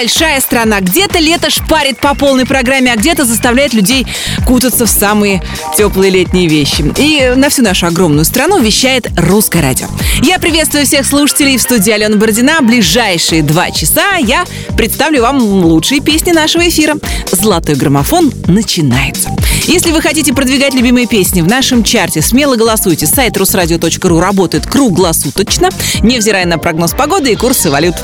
большая страна. Где-то лето шпарит по полной программе, а где-то заставляет людей кутаться в самые теплые летние вещи. И на всю нашу огромную страну вещает русское радио. Я приветствую всех слушателей в студии Алена Бородина. Ближайшие два часа я представлю вам лучшие песни нашего эфира. «Золотой граммофон» начинается. Если вы хотите продвигать любимые песни в нашем чарте, смело голосуйте. Сайт русрадио.ру работает круглосуточно, невзирая на прогноз погоды и курсы валют.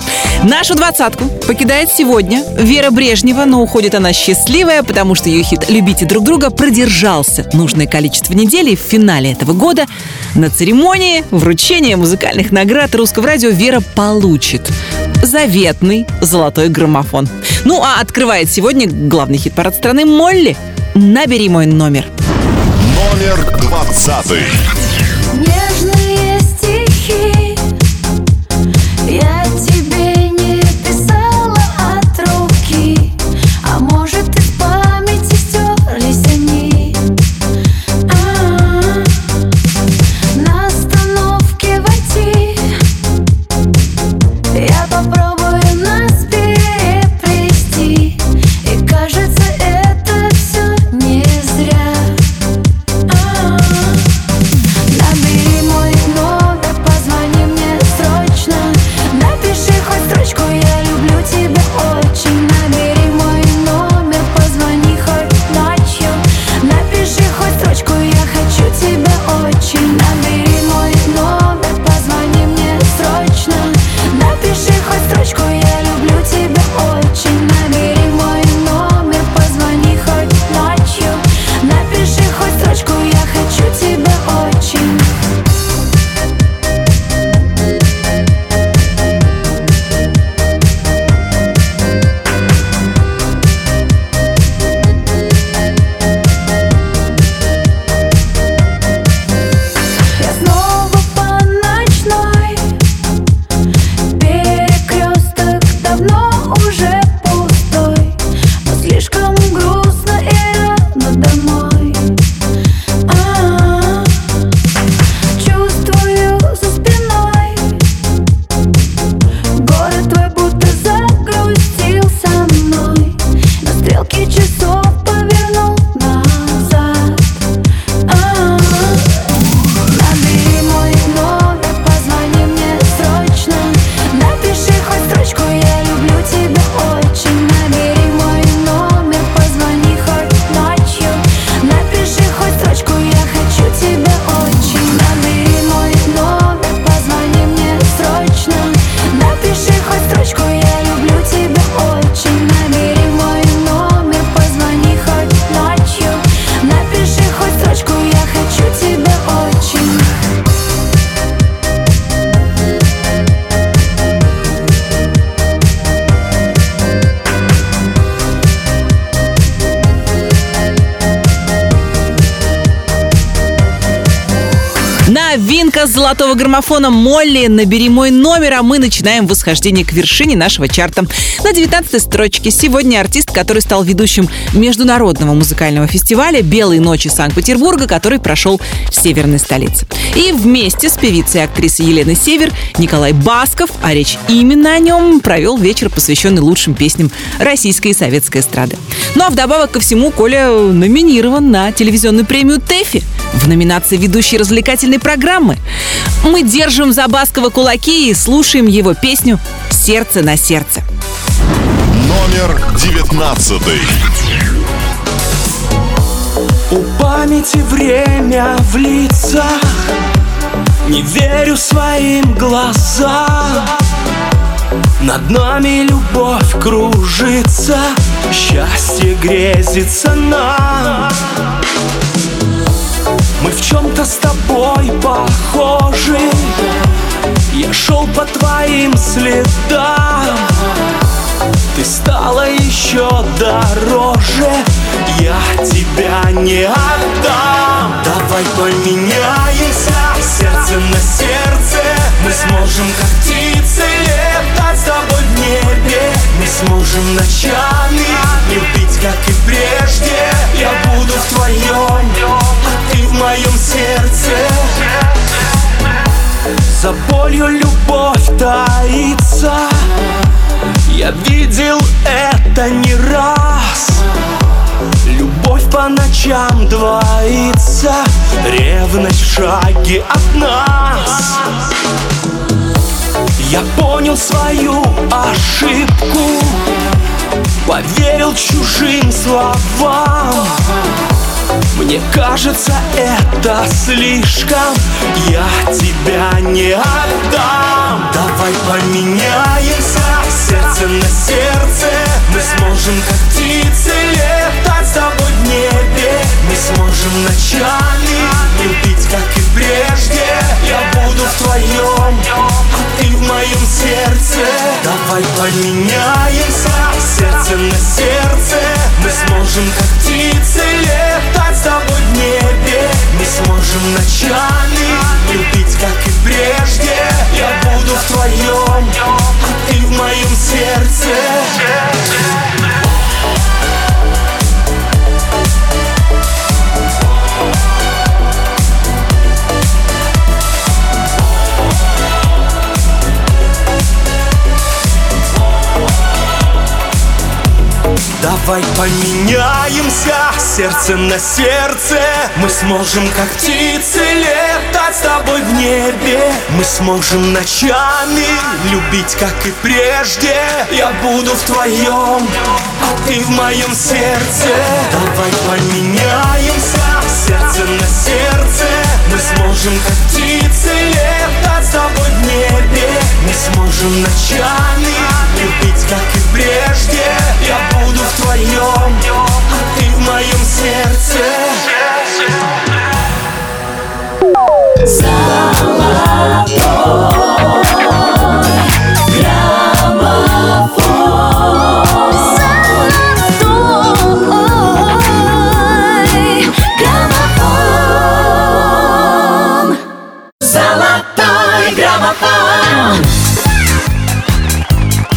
Нашу двадцатку покидает сегодня Вера Брежнева, но уходит она счастливая, потому что ее хит «Любите друг друга» продержался нужное количество недель и в финале этого года на церемонии вручения музыкальных наград русского радио Вера получит заветный золотой граммофон. Ну а открывает сегодня главный хит-парад страны Молли «Набери мой номер». Номер двадцатый. Золотого граммофона Молли «Набери мой номер», а мы начинаем восхождение к вершине нашего чарта. На 19 строчке сегодня артист, который стал ведущим международного музыкального фестиваля «Белые ночи Санкт-Петербурга», который прошел в северной столице. И вместе с певицей и актрисой Еленой Север Николай Басков, а речь именно о нем, провел вечер, посвященный лучшим песням российской и советской эстрады. Ну а вдобавок ко всему Коля номинирован на телевизионную премию ТЭФИ в номинации «Ведущий развлекательной программы». Мы держим за Баскова кулаки и слушаем его песню «Сердце на сердце». Номер девятнадцатый. У памяти время в лицах Не верю своим глазам Над нами любовь кружится Счастье грезится нам Мы в чем-то с тобой похожи. Я шел по твоим следам. Ты стала еще дороже. Я тебя не отдам. Давай поменяемся. Сердце на сердце. Мы сможем как птицы Летать двоится Ревность в шаге от нас. Я понял свою ошибку Поверил чужим словам. Мне кажется, это слишком Я тебя не отдам. Давай поменяемся Сердце на сердце Мы сможем как птицы Летать с тобой в небе Мы сможем ночами. Любить, как и прежде. Я буду в твоем А ты в моем сердце. Давай поменяемся Сердце на сердце. Мы сможем как птицы Летать с тобой в небе. Мы сможем ночами Любить, как и прежде. Я буду в твоем А ты в моем сердце Давай поменяемся сердце на сердце. Мы сможем как птицы летать с тобой в небе. Мы сможем ночами любить как и прежде. Я буду в твоем, а ты в моем сердце. Давай поменяемся сердце на сердце. Мы сможем как птицы летать с тобой в небе. Мы сможем ночами любить как и прежде. Я буду в твоем, а ты в моем сердце. Золотой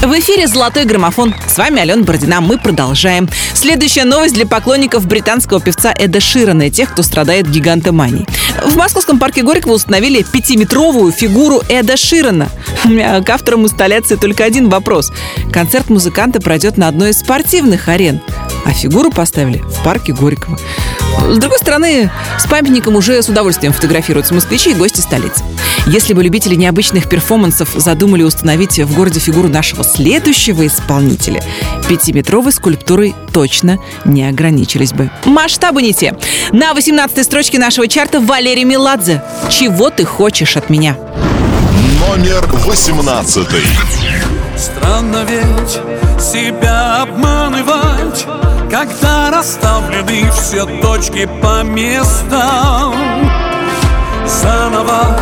В эфире «Золотой граммофон». С вами Алена Бородина. Мы продолжаем. Следующая новость для поклонников британского певца Эда Ширана и тех, кто страдает гигантоманией. В московском парке Горького установили пятиметровую фигуру Эда Ширана. У меня к авторам инсталляции только один вопрос. Концерт музыканта пройдет на одной из спортивных арен, а фигуру поставили в парке Горького. С другой стороны, с памятником уже с удовольствием фотографируются москвичи и гости столицы. Если бы любители необычных перформансов задумали установить в городе фигуру нашего следующего исполнителя, пятиметровой скульптурой точно не ограничились бы. Масштабы не те. На 18 строчке нашего чарта Валерий Меладзе. «Чего ты хочешь от меня?» Номер 18. Странно ведь себя обманывать Когда расставлены все точки по местам Заново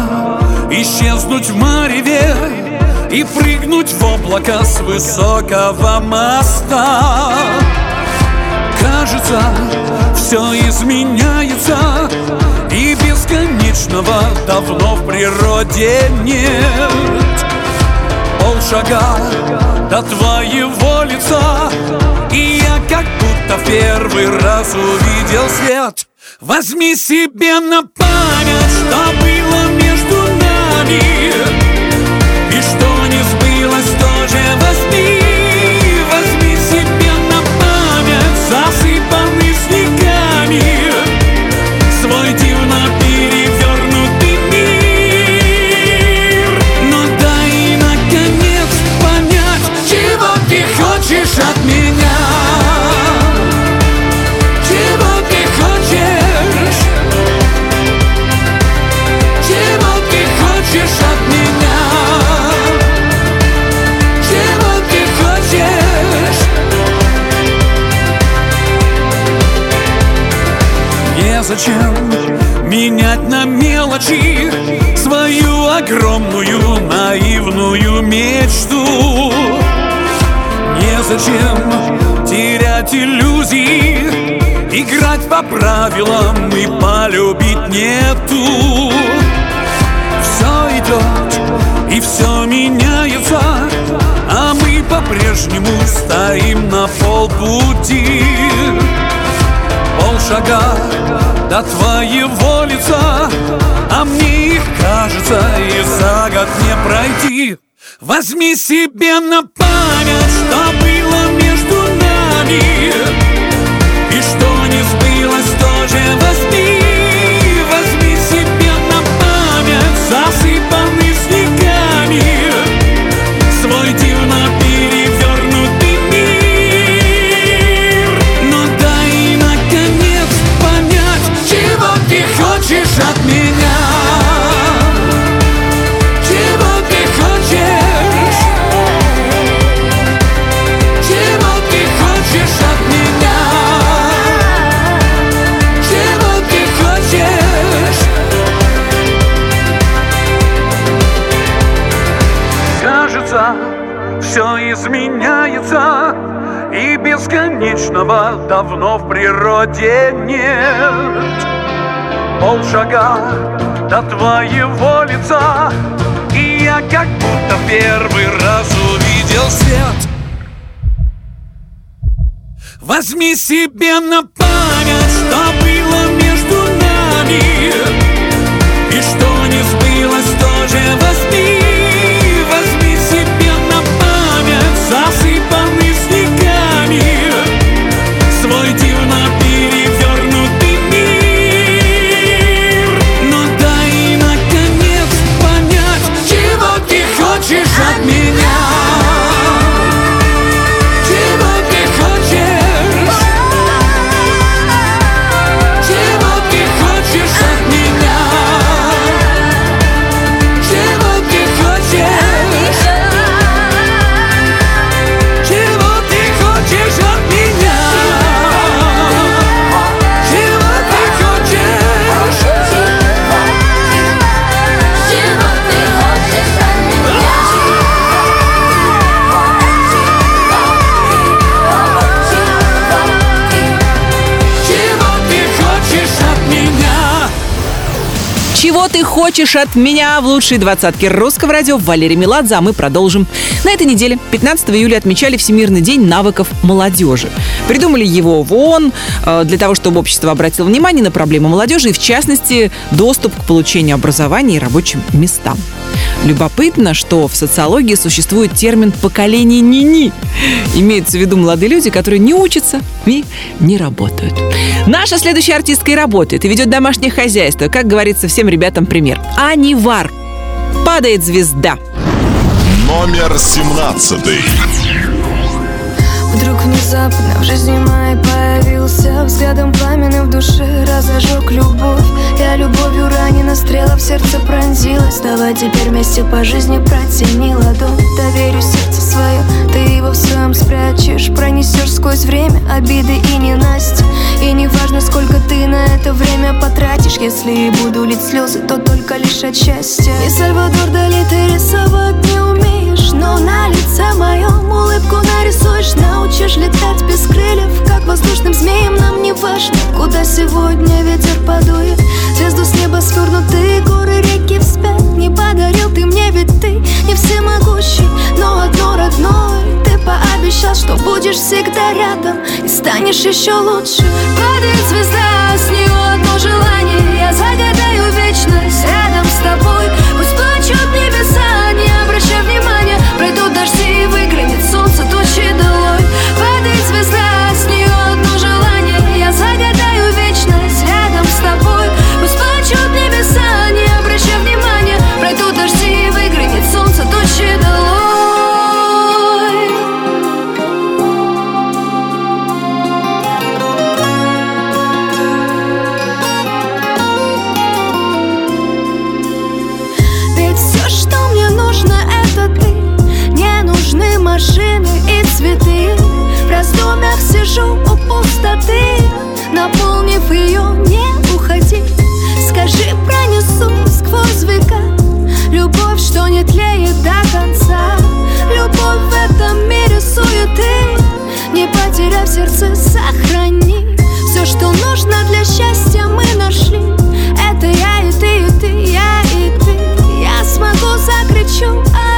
исчезнуть в мареве И прыгнуть в облако с высокого моста. Кажется, все изменяется И бесконечного давно в природе нет. Полшага до твоего лица в первый раз увидел свет. Возьми себе на память, что было между нами Незачем менять на мелочи Свою огромную наивную мечту? Незачем терять иллюзии Играть по правилам и полюбить нету. Все идет и все меняется А мы по-прежнему стоим на полпути. Полшага до твоего лица А мне их кажется и за год не пройти. Возьми себе на память, что было между нами которого давно в природе нет. Полшага до твоего лица, и я как будто первый раз увидел свет. Возьми себе на память, что было между нами И что не сбылось, тоже Возьми Чего ты хочешь от меня в лучшей двадцатке русского радио Валерий Меладзе, а мы продолжим. На этой неделе, 15 июля, отмечали Всемирный день навыков молодежи. Придумали его в ООН э, для того, чтобы общество обратило внимание на проблемы молодежи и, в частности, доступ к получению образования и рабочим местам. Любопытно, что в социологии существует термин «поколение ни-ни». Имеются в виду молодые люди, которые не учатся и не работают. Наша следующая артистка и работает, и ведет домашнее хозяйство. Как говорится всем ребятам пример. Анивар. Падает звезда. Номер 17. Вдруг внезапно в жизни моей появился Взглядом пламенным в душе разожег любовь. Я любовью ранена, стрела в сердце пронзилась. Давай теперь вместе по жизни протяни ладонь. Доверю сердце свое, ты его в своем спрячешь. Пронесешь сквозь время обиды и ненасти И не важно, сколько ты на это время потратишь. Если и буду лить слезы, то только лишь от счастья. И Сальвадор Дали ты рисовать не умеешь Но на лице моем улыбку нарисуешь. Научишь летать без крыльев Как воздушным змеем нам не важно Куда сегодня ветер подует. Звезду с неба свернутые горы, реки вспять Не подарил ты мне, ведь ты не всемогущий Но одно родное Ты пообещал, что будешь всегда рядом И станешь еще лучше. Падает звезда, с нее одно желание. Я загадаю вечность рядом с тобой. Пусть плачут небеса, сижу у пустоты Наполнив ее, не уходи. Скажи, пронесу сквозь века Любовь, что не тлеет до конца. Любовь в этом мире суеты Не потеряв сердце, сохрани. Все, что нужно для счастья, мы нашли. Это я и ты, и ты, я и ты. Я смогу, закричу о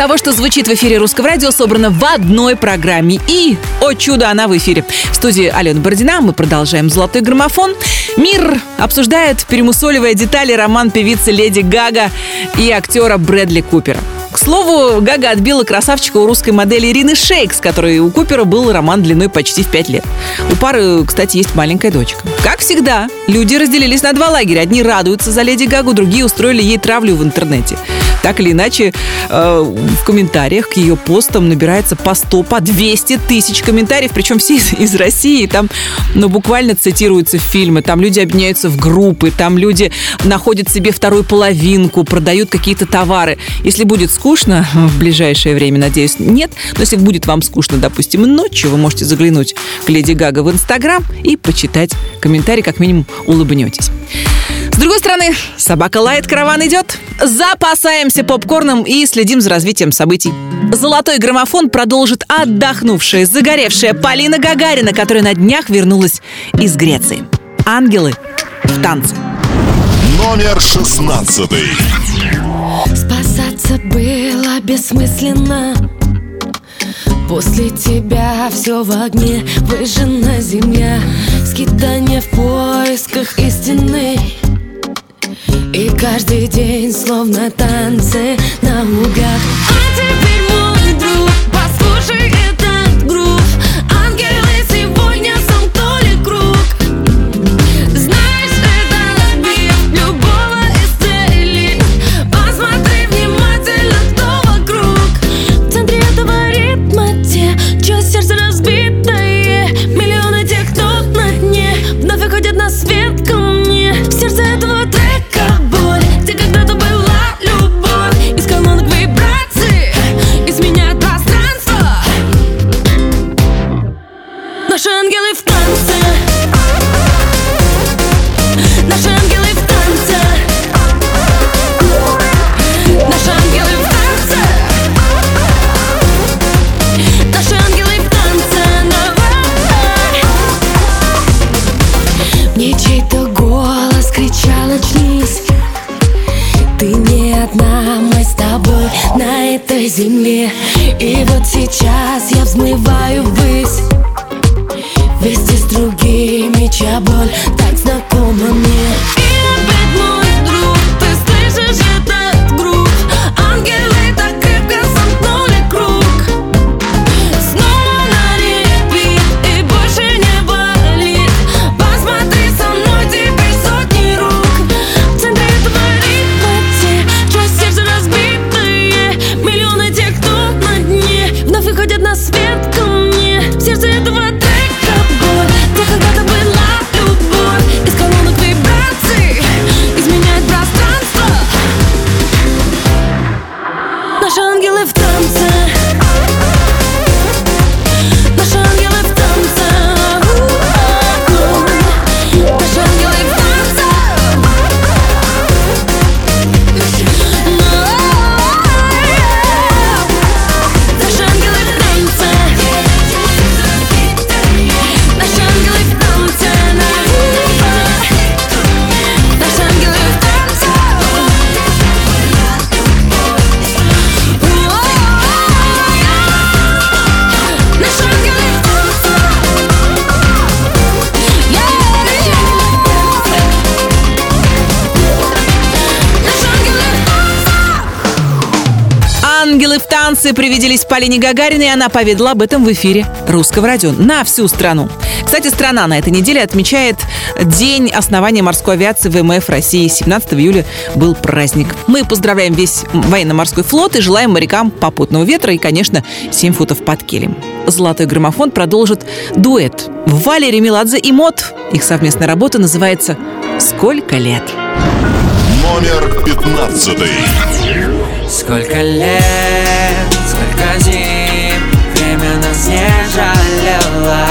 того, что звучит в эфире русского радио, собрано в одной программе. И, о чудо, она в эфире. В студии Алена Бородина мы продолжаем «Золотой граммофон». Мир обсуждает, перемусоливая детали, роман певицы Леди Гага и актера Брэдли Купера. К слову, Гага отбила красавчика у русской модели Ирины Шейк, с которой у Купера был роман длиной почти в пять лет. У пары, кстати, есть маленькая дочка. Как всегда, люди разделились на два лагеря. Одни радуются за Леди Гагу, другие устроили ей травлю в интернете. Так или иначе, э, в комментариях к ее постам набирается по 100, по 200 тысяч комментариев, причем все из, из России. Там, ну, буквально цитируются фильмы, там люди объединяются в группы, там люди находят себе вторую половинку, продают какие-то товары. Если будет скучно в ближайшее время, надеюсь, нет, но если будет вам скучно, допустим, ночью, вы можете заглянуть к Леди Гага в Инстаграм и почитать комментарий, как минимум улыбнетесь. С другой стороны, собака лает, караван идет. Запасаемся попкорном и следим за развитием событий. Золотой граммофон продолжит отдохнувшая, загоревшая Полина Гагарина, которая на днях вернулась из Греции. Ангелы в танце. Номер шестнадцатый. Спасаться было бессмысленно После тебя все в огне Выжжена земля Скитание в поисках истины И каждый день словно танцы наугад А теперь земле И вот сейчас я взмываю ввысь Вместе с другими, чья боль Танце привиделись Полине Гагариной, и она поведала об этом в эфире русского радио на всю страну. Кстати, страна на этой неделе отмечает День основания морской авиации ВМФ России. 17 июля был праздник. Мы поздравляем весь военно-морской флот и желаем морякам попутного ветра и, конечно, 7 футов под килем. Золотой граммофон продолжит дуэт. Валерий Меладзе и Мот. Их совместная работа называется «Сколько лет?». Номер пятнадцатый. Сколько лет, жалело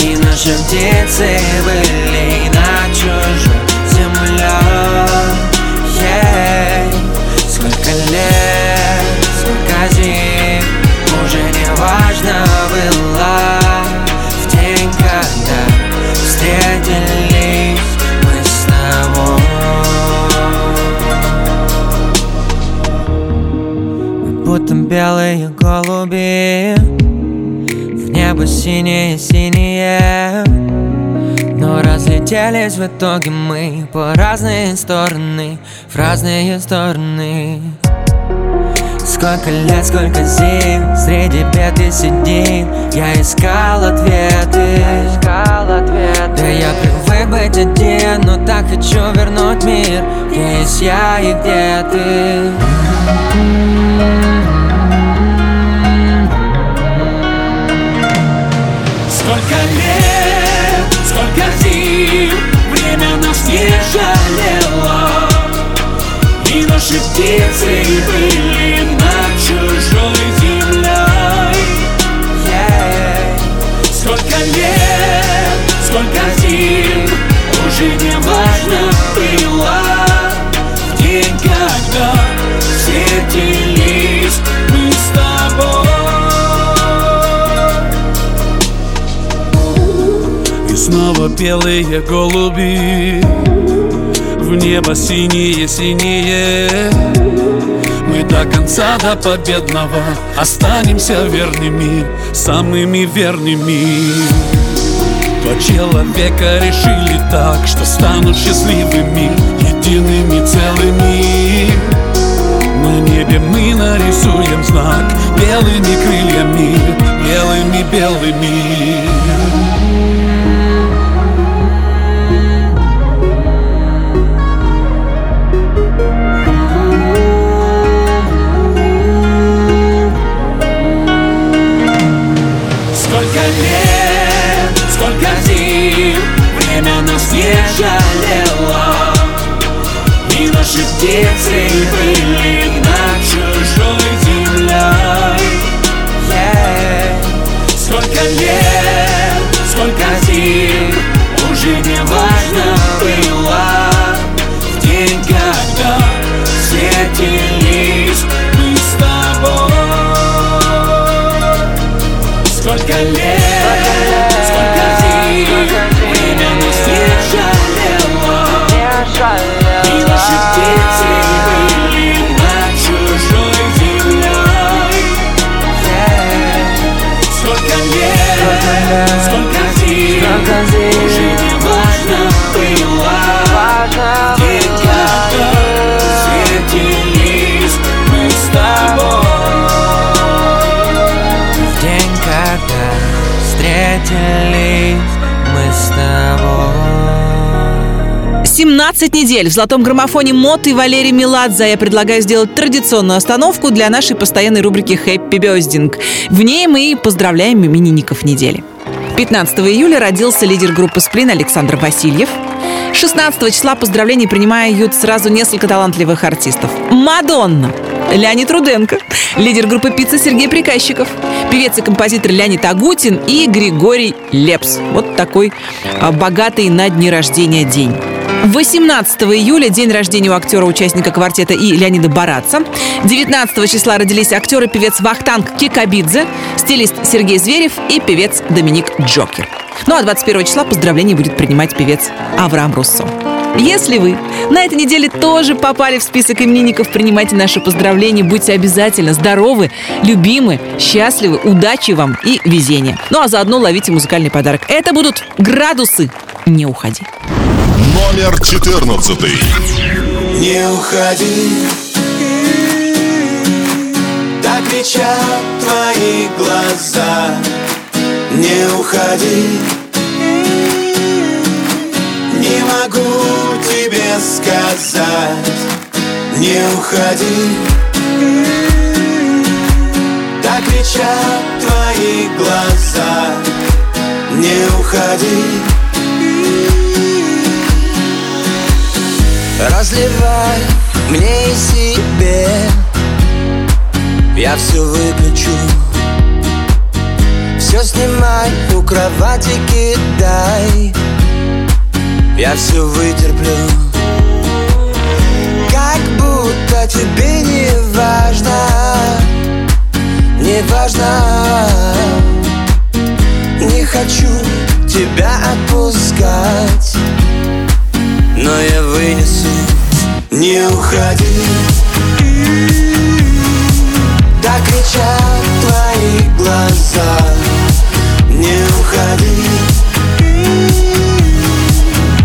И наши птицы были на чужой земле. Сколько лет, сколько зим Уже не важно было. В день, когда встретились мы с тобой. Будто белые голуби небо синее-синее Но разлетелись в итоге мы По разные стороны, в разные стороны. Сколько лет, сколько зим Среди бед и сидим Я искал ответы. Да я привык быть один Но так хочу вернуть мир. Где есть я и где ты наши птицы были над чужой землей. Yeah. Сколько лет, сколько зим Уже не важно было. В день, когда встретились мы с тобой. И снова белые голуби Небо синие-синие Мы до конца, до победного Останемся верными, самыми верными. Два человека решили так Что станут счастливыми, едиными целыми. На небе мы нарисуем знак Белыми крыльями, белыми-белыми Птицы были над чужой землей Yeah. Сколько лет, сколько зим Уже не важно было. В день, когда встретились мы с тобой. Сколько лет, сколько зим Время не жалело встретились мы с тобой 17 недель в золотом граммофоне Мот и Валерий Меладзе. Я предлагаю сделать традиционную остановку для нашей постоянной рубрики «Хэппи Бездинг». В ней мы поздравляем именинников недели. 15 июля родился лидер группы «Сплин» Александр Васильев. 16 числа поздравления принимают сразу несколько талантливых артистов. Мадонна, Леонид Руденко, лидер группы «Пицца» Сергей Приказчиков, певец и композитор Леонид Агутин и Григорий Лепс. Вот такой а, богатый на дни рождения день. 18 июля день рождения у актера-участника квартета и Леонида Бараца. 19 числа родились актер и певец Вахтанг Кикабидзе, стилист Сергей Зверев и певец Доминик Джокер. Ну а 21 числа поздравления будет принимать певец Авраам Руссо. Если вы на этой неделе тоже попали в список именинников, принимайте наши поздравления, будьте обязательно здоровы, любимы, счастливы, удачи вам и везения. Ну а заодно ловите музыкальный подарок. Это будут градусы. Не уходи. Номер 14. Не уходи. Так кричат твои глаза. Не уходи. Не могу тебе сказать. Не уходи. Так кричат твои глаза. Не уходи Разливай мне и себе. Я все выключу. Все снимай, у кровати кидай. Я все вытерплю. Как будто тебе не важно Не важно. Не хочу тебя отпускать но я вынесу. Не уходи. Так кричат твои глаза. Не уходи.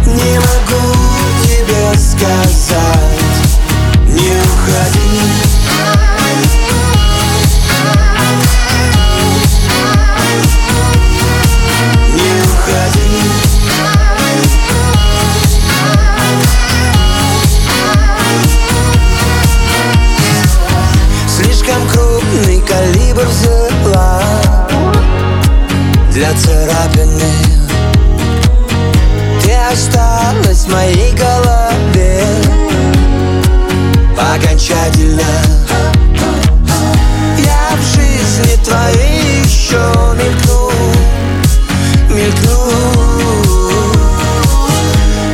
Не могу тебе сказать. Не уходи Царапины. Ты осталась в моей голове? Окончательно. Я в жизни твоей еще мелькну Мелькну.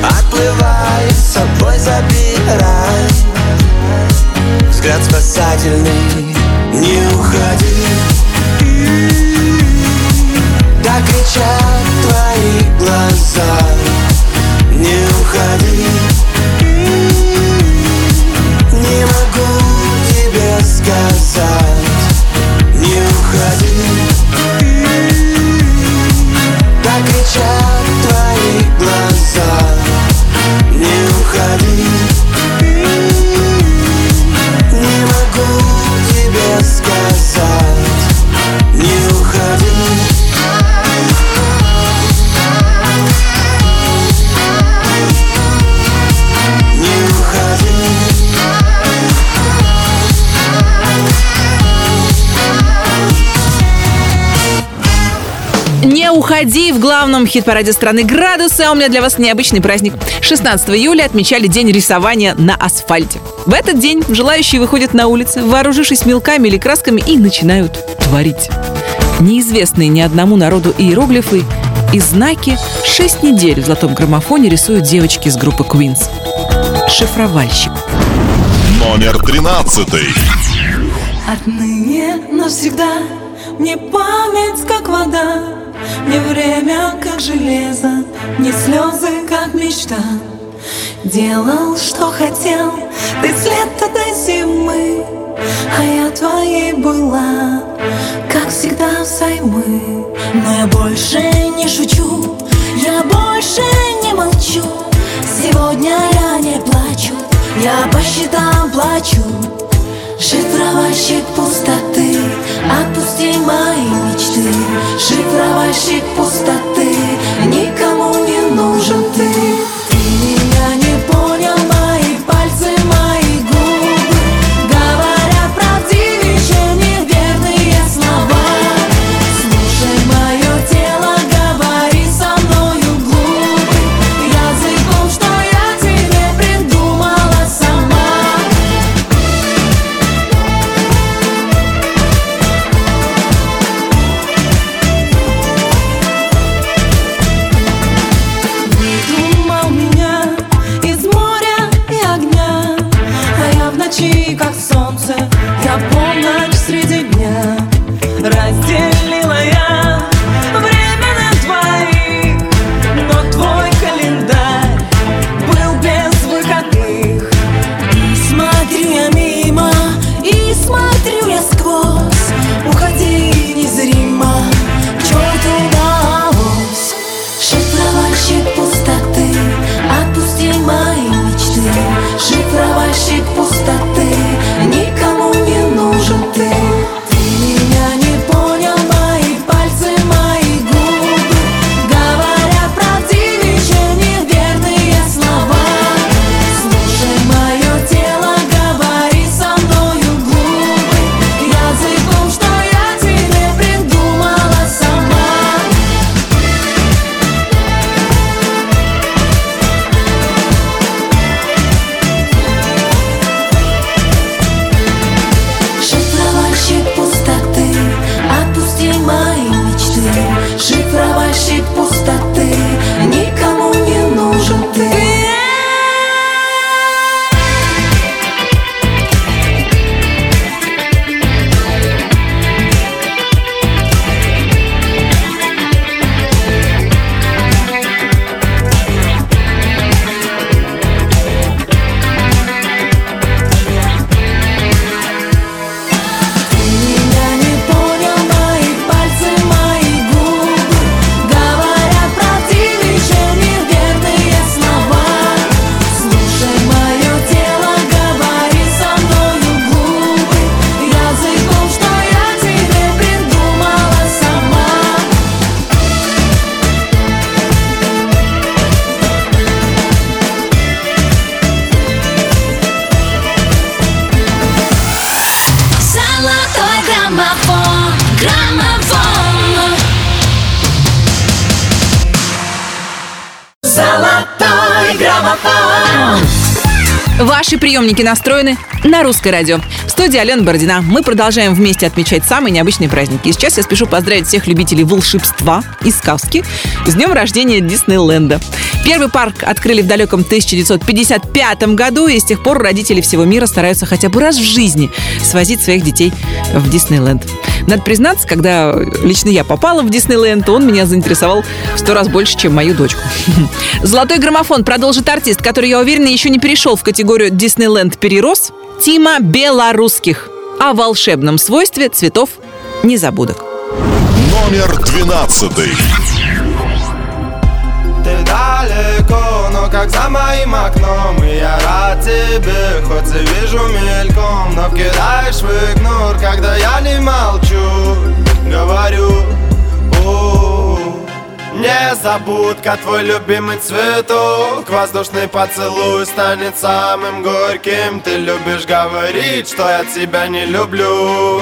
Отплывай, с собой забирай. Взгляд спасательный Не уходи глаза Не уходи уходи в главном хит-параде страны «Градусы», а у меня для вас необычный праздник. 16 июля отмечали День рисования на асфальте. В этот день желающие выходят на улицы, вооружившись мелками или красками, и начинают творить. Неизвестные ни одному народу иероглифы и знаки 6 недель в золотом граммофоне рисуют девочки из группы Queens. Шифровальщик. Номер тринадцатый. Отныне навсегда Мне память как вода Мне время как железо Мне слезы как мечта. Делал, что хотел Ты с лета до зимы. А я твоей была Как всегда взаймы Но я больше не шучу Я больше не молчу. Сегодня я не плачу Я по счетам плачу Шифровальщик пустоты, отпусти мои мечты. Шифровальщик пустоты, никому не нужен ты. Ты меня не приемники настроены на русское радио. В студии Алена Бородина. Мы продолжаем вместе отмечать самые необычные праздники. И сейчас я спешу поздравить всех любителей волшебства и сказки с днем рождения Диснейленда. Первый парк открыли в далеком 1955 году, и с тех пор родители всего мира стараются хотя бы раз в жизни свозить своих детей в Диснейленд. Надо признаться, когда лично я попала в Диснейленд, он меня заинтересовал в сто раз больше, чем мою дочку. Золотой граммофон продолжит артист, который, я уверена, еще не перешел в категорию Диснейленд перерос. Тима Белорусских. О волшебном свойстве цветов незабудок. Номер двенадцатый. Далеко, но как за моим окном И я рад тебе, хоть и вижу мельком Но вкидаешь в игнор, когда я не молчу Говорю, у Незабудка, твой любимый цветок Воздушный поцелуй станет самым горьким. Ты любишь говорить, что я тебя не люблю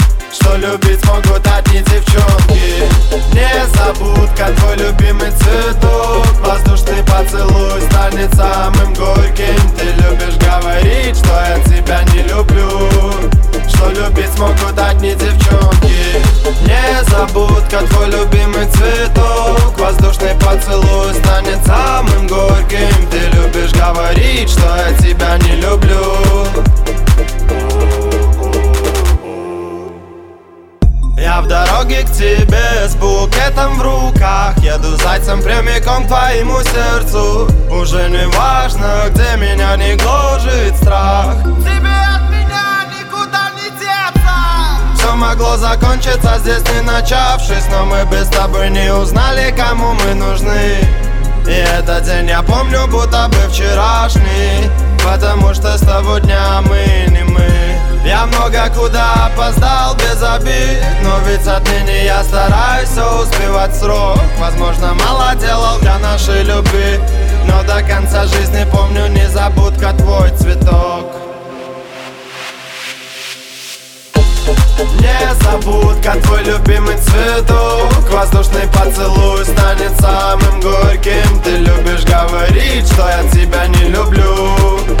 что любить смогут одни девчонки Незабудка, твой любимый цветок. Воздушный поцелуй станет самым горьким. Ты любишь говорить, что я тебя не люблю. Что любить смогут одни девчонки? Незабудка, твой любимый цветок. Воздушный поцелуй станет самым горьким. Ты любишь говорить, что я тебя не люблю Я в дороге к тебе с букетом в руках. Еду зайцем прямиком к твоему сердцу. Уже не важно, где меня не гложет страх. Тебе от меня никуда не деться. Все могло закончиться здесь не начавшись Но мы без тобой не узнали, кому мы нужны. И этот день я помню, будто бы вчерашний Потому что с того дня мы не мы Я много куда опоздал без обид. Но ведь отныне я стараюсь все успевать срок. Возможно, мало делал для нашей любви. Но до конца жизни помню незабудка твой цветок. Незабудка, твой любимый цветок. Воздушный поцелуй станет самым горьким. Ты любишь говорить, что я тебя не люблю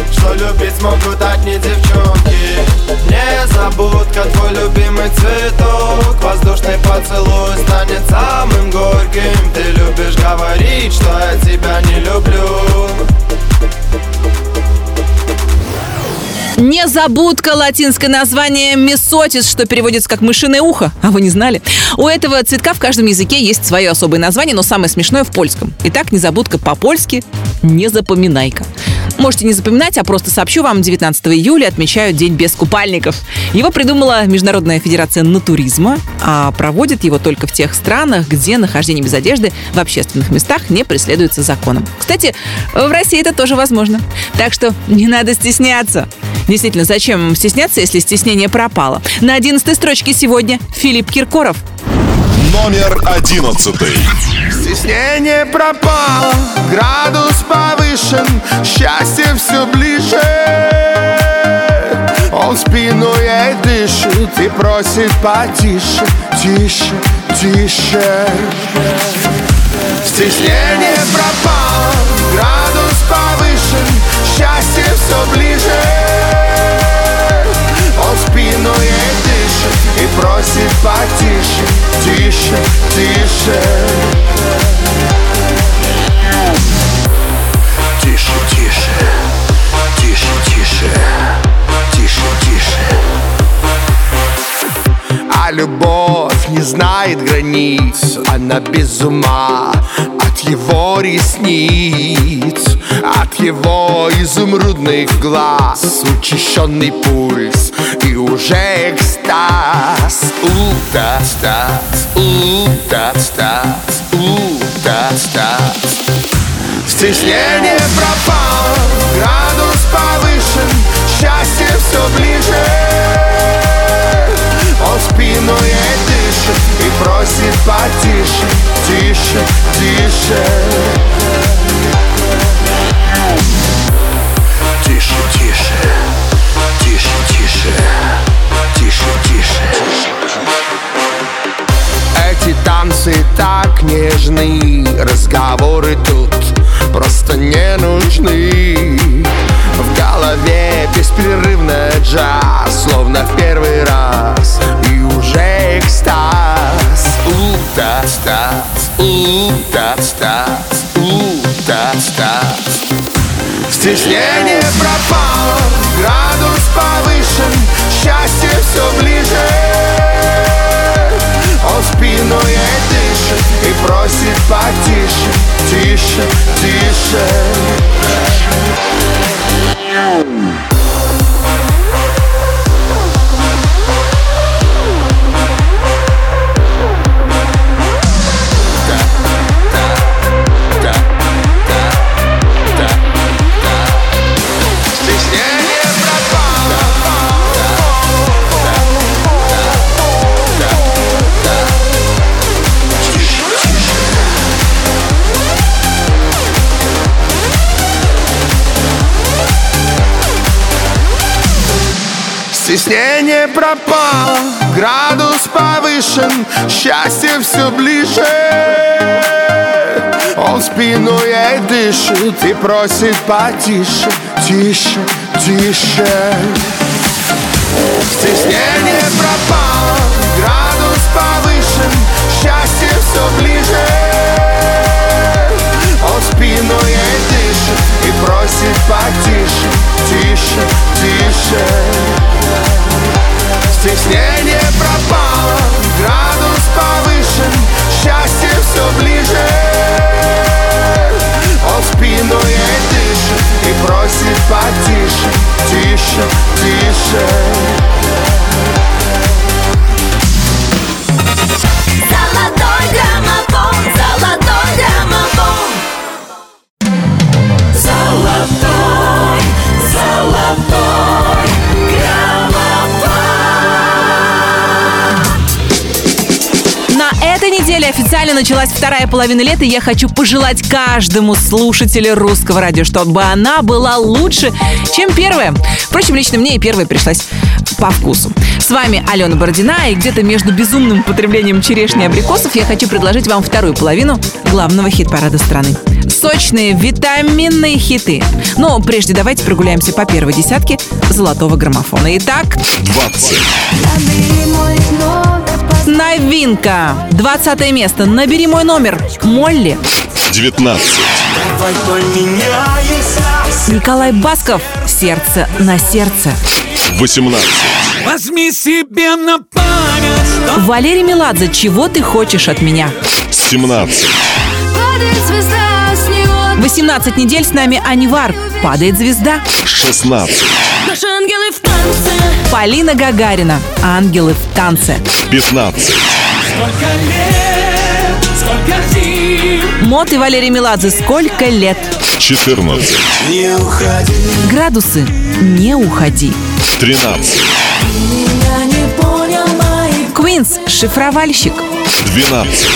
Что любить смогут одни девчонки Незабудка, твой любимый цветок Воздушный поцелуй станет самым горьким Ты любишь говорить, что я тебя не люблю Незабудка, латинское название месотис, что переводится как мышиное ухо. А вы не знали? У этого цветка в каждом языке есть свое особое название, но самое смешное в польском. Итак, незабудка по-польски «незапоминайка». Можете не запоминать, а просто сообщу вам, 19 июля отмечают День без купальников. Его придумала Международная федерация натуризма, а проводит его только в тех странах, где нахождение без одежды в общественных местах не преследуется законом. Кстати, в России это тоже возможно. Так что не надо стесняться. Действительно, зачем стесняться, если стеснение пропало? На 11 строчке сегодня Филипп Киркоров. Номер одиннадцатый. Стеснение пропало, градус повышен, счастье все ближе. Он спину ей дышит и просит потише, тише, тише. Стеснение пропало, градус повышен, счастье все ближе. Он спину ей дышит и просит потише, тише, тише. Тише, тише, тише, тише, тише, тише. А любовь не знает границ, она без ума его ресниц От его изумрудных глаз Учащенный пульс и уже экстаз. У-та-стац, у-та-стац Стеснение пропало, градус повышен Счастье все ближе. Он спину Стеснение пропало, градус повышен Счастье все ближе. Он спину ей дышит и просит потише Тише, тише Стеснение пропало, градус повышен, счастье все ближе. Он спину ей дышит и просит потише, тише, тише. Стеснение пропало, градус повышен, счастье все ближе. Он спину ей дышит просит потише, тише, тише. Стеснение пропало, градус повышен, счастье все ближе. Он спину ей дышит и просит потише, тише, тише. Этой неделе официально началась вторая половина лета, и я хочу пожелать каждому слушателю русского радио, чтобы она была лучше, чем первая. Впрочем, лично мне и первая пришлась по вкусу. С вами Алена Бородина, и где-то между безумным потреблением черешни и абрикосов я хочу предложить вам вторую половину главного хит-парада страны. Сочные, витаминные хиты. Но прежде давайте прогуляемся по первой десятке золотого граммофона. Итак, 20, Набери мой номер, новинка. 20 место. Набери мой номер. Молли. 19, Давай поменяемся Николай Басков. Сердце на сердце. 18, Возьми себе на память, что Валерий Меладзе. Чего ты хочешь от меня? 17, падает звезда с него 18 недель с нами Анивар. Падает звезда. 16, Наши ангелы в танце Полина Гагарина. Ангелы в танце. 15, сколько лет, сколько зим Мот и Валерий Меладзе. Сколько лет? 14, Не уходи Градусы. Не уходи. 13, Квинс. Шифровальщик. 12,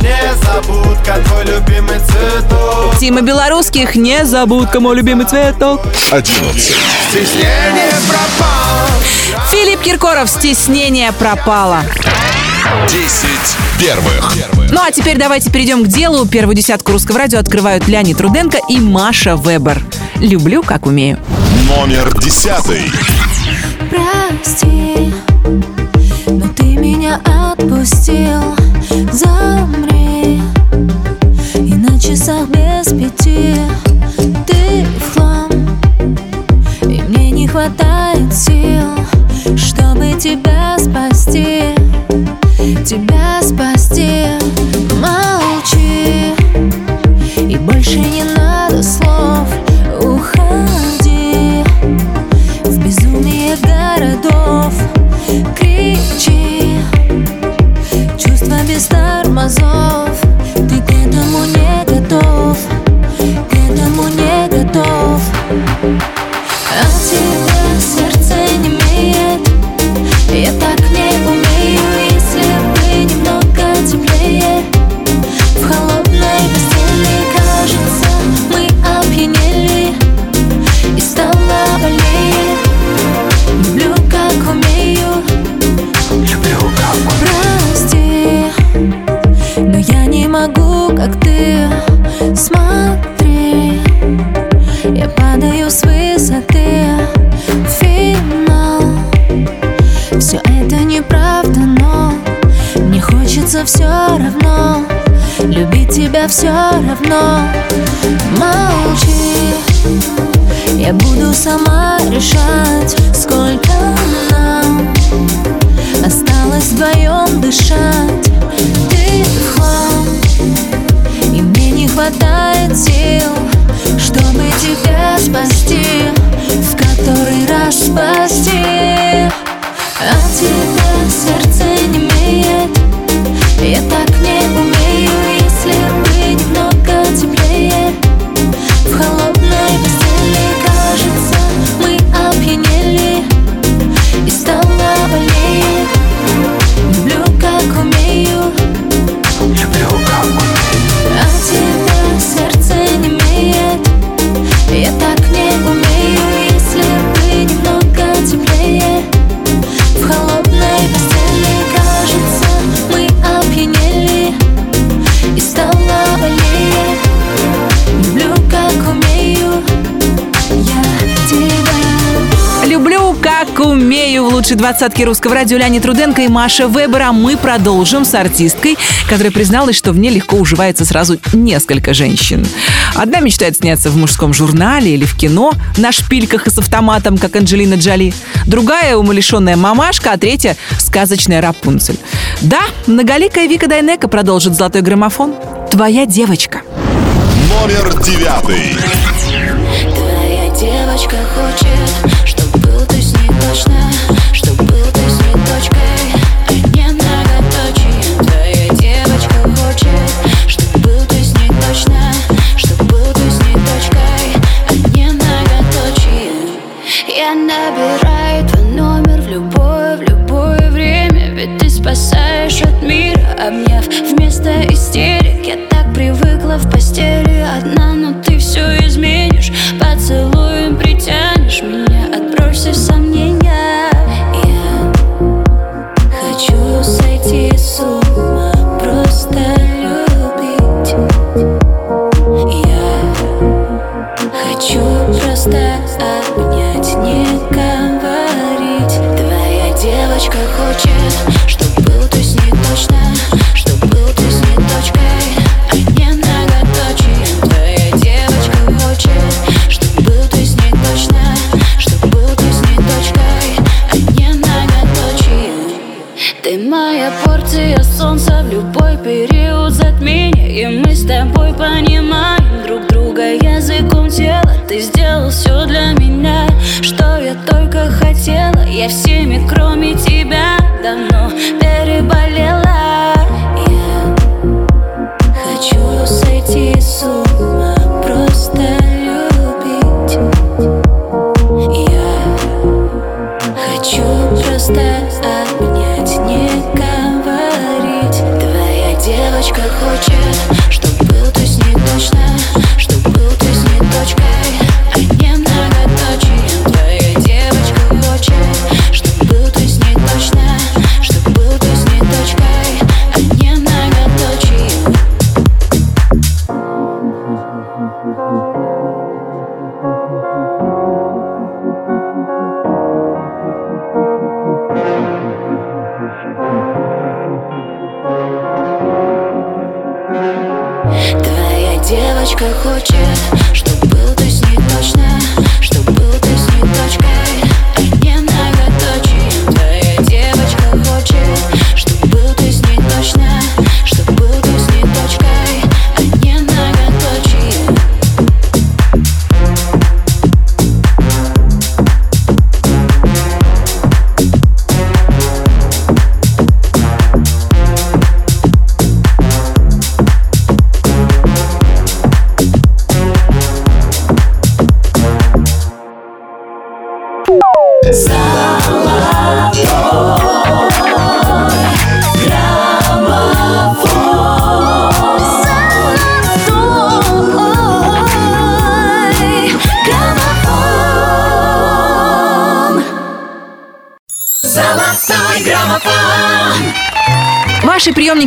Незабудка, твой любимый цветок Тима Белорусских. Не забудка, мой любимый цветок. 11, Стеснение пропало Филипп Киркоров. Стеснение пропало. 10 первых. Ну а теперь давайте перейдем к делу. Первую десятку русского радио открывают Леонид Руденко и Маша Вебер. Люблю, как умею. Номер 10, Прости, но ты отпустил. Замри И на часах без пяти. Ты в хлам И мне не хватает сил Чтобы тебя спасти все равно. Молчи, я буду сама решать Сколько нам осталось вдвоем дышать. Ты в хлам, и мне не хватает сил Чтобы тебя спасти, в который раз спасти. А От тебя лучшей двадцатки русского радио Леонид Руденко и Маша Вебер, а мы продолжим с артисткой, которая призналась, что в ней легко уживается сразу несколько женщин. Одна мечтает сняться в мужском журнале или в кино на шпильках и с автоматом, как Анджелина Джоли. Другая умалишенная мамашка, а третья – сказочная Рапунцель. Да, многоликая Вика Дайнека продолжит «Золотой граммофон». «Твоя девочка». Номер девятый. Твоя девочка хочет, чтобы был ты с ней точно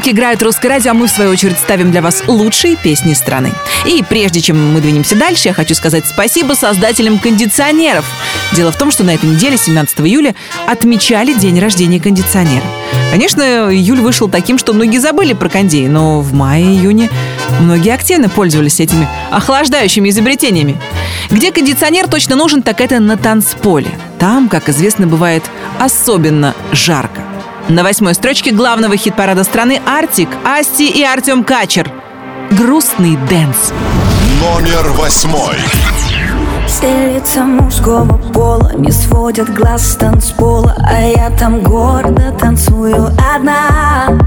Приемники играют русское радио, а мы, в свою очередь, ставим для вас лучшие песни страны. И прежде чем мы двинемся дальше, я хочу сказать спасибо создателям кондиционеров. Дело в том, что на этой неделе, 17 июля, отмечали день рождения кондиционера. Конечно, июль вышел таким, что многие забыли про кондей, но в мае-июне многие активно пользовались этими охлаждающими изобретениями. Где кондиционер точно нужен, так это на танцполе. Там, как известно, бывает особенно жарко. На восьмой строчке главного хит-парада страны «Артик», «Асти» и Артем Качер. «Грустный дэнс». Номер восьмой. Все лица мужского пола не сводят глаз с танцпола А я там гордо танцую одна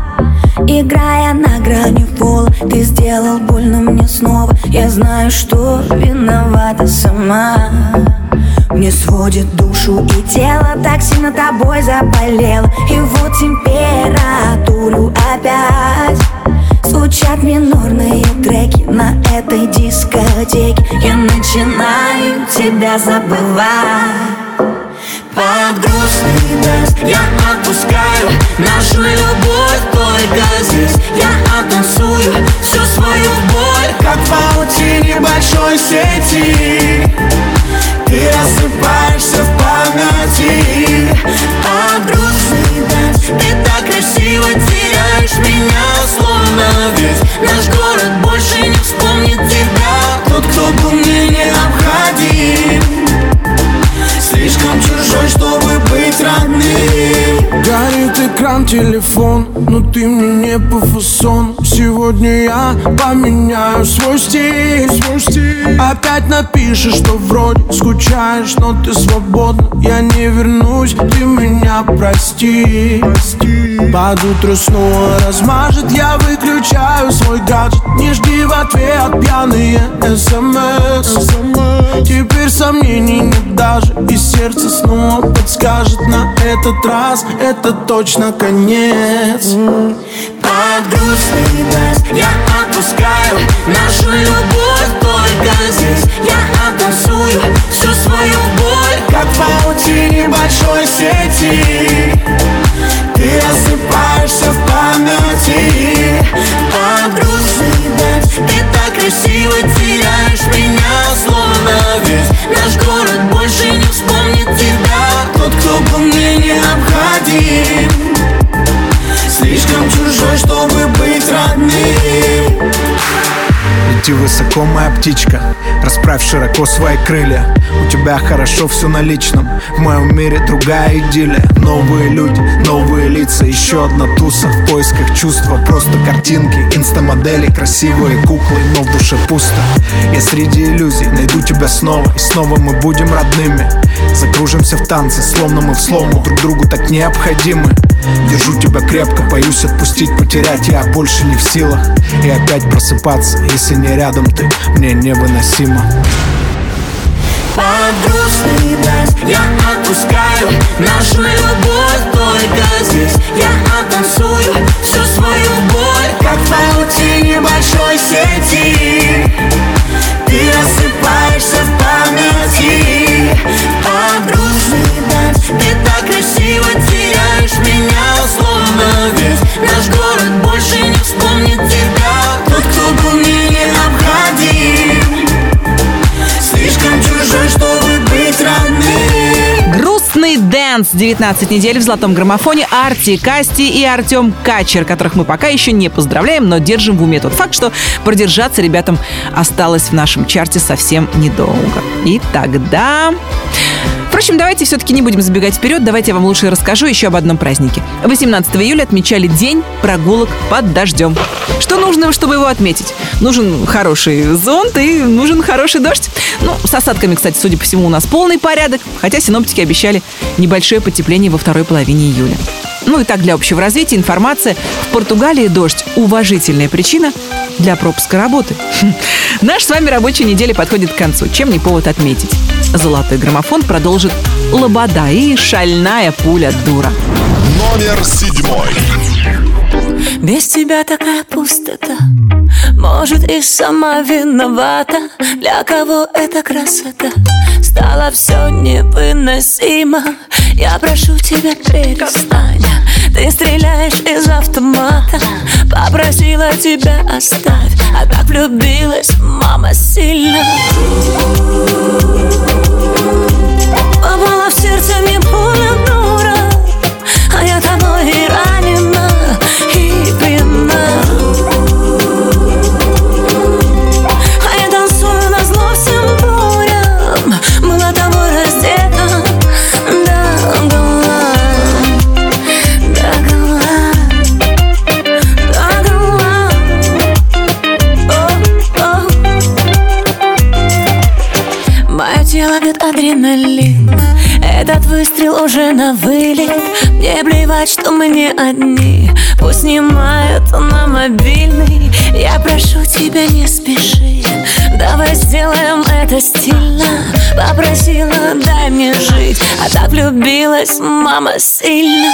Играя на грани пола Ты сделал больно мне снова. Я знаю, что виновата сама. Мне сводит душу и тело Так сильно тобой заболело. И вот температуру опять Звучат минорные треки на этой дискотеке. Я начинаю тебя забывать под грустный дождь Я отпускаю нашу любовь только здесь. Я оттанцую всю свою боль Как в паутине большой сети. Ты рассыпаешься в памяти. Под грустный дождь Ты так красиво теряешь меня Словно весь наш город больше не вспомнит тебя. Тот, кто был мне необходим Слишком чужой, чтобы быть родным. Горит экран, телефон, но ты мне не по фасону Сегодня я поменяю свой стиль, свой стиль. Опять напишешь, что вроде скучаешь, но ты свободна. Я не вернусь, ты меня прости, Под утро снова размажет, я выключаю свой гаджет. Не жди в ответ пьяные смс. Теперь сомнений нет даже И сердце снова подскажет на этот раз. Это точно конец. Под грустный дождь я отпускаю Нашу любовь только здесь. Я оттанцую всю свою боль Как в паутине большой сети Ты рассыпаешься в памяти. Дождь Ты так красиво теряешь меня Словно весь наш город больше не вспомнит тебя. Тот, кто был мне необходим. Слишком чужой, чтобы быть родным Лети высоко, моя птичка. Расправь широко свои крылья. У тебя хорошо все на личном. В моем мире другая идиллия. Новые люди, новые лица. Еще одна туса в поисках чувства. Просто картинки, инстамодели Красивые куклы, но в душе пусто. Я среди иллюзий найду тебя снова. И снова мы будем родными. Закружимся в танце, словно мы в слому Друг другу так необходимы. Держу тебя крепко, боюсь отпустить, потерять. Я больше не в силах. И опять просыпаться, если не рядом ты Мне невыносимо. Под грустный я отпускаю Нашу любовь только здесь Я оттанцую всю свою боль Как в паутине большой сети. Ты рассыпаешься в памяти. Под грустный дождь Ты так красиво теряешь меня Словно весь наш город Дэнс 19 недель в золотом граммофоне Арти, Касти и Артем Качер, которых мы пока еще не поздравляем, но держим в уме тот факт, что продержаться ребятам осталось в нашем чарте совсем недолго. И тогда... Впрочем, давайте все-таки не будем забегать вперед, давайте я вам лучше расскажу еще об одном празднике. 18 июля отмечали День прогулок под дождем. Что нужно, чтобы его отметить? Нужен хороший зонт и нужен хороший дождь. Ну, с осадками, кстати, судя по всему, у нас полный порядок, хотя синоптики обещали небольшое потепление во второй половине июля. Ну и так, для общего развития информация. В Португалии дождь – уважительная причина для пропуска работы. Наш с вами рабочая неделя подходит к концу. Чем не повод отметить? Золотой граммофон продолжит «Лобода» и «Шальная пуля дура». Номер седьмой. Без тебя такая пустота Может и сама виновата Для кого эта красота Стало все невыносимо Я прошу тебя перестань Ты стреляешь из автомата. Попросила тебя оставь А так влюбилась мама сильно. Попала в сердце мне пуля дура А я тобой и ранена И пьяна адреналин Этот выстрел уже на вылет. Мне плевать, что мы не одни. Пусть снимают на мобильный. Я прошу тебя, не спеши. Давай сделаем это стильно. Попросила, дай мне жить. А так влюбилась мама сильно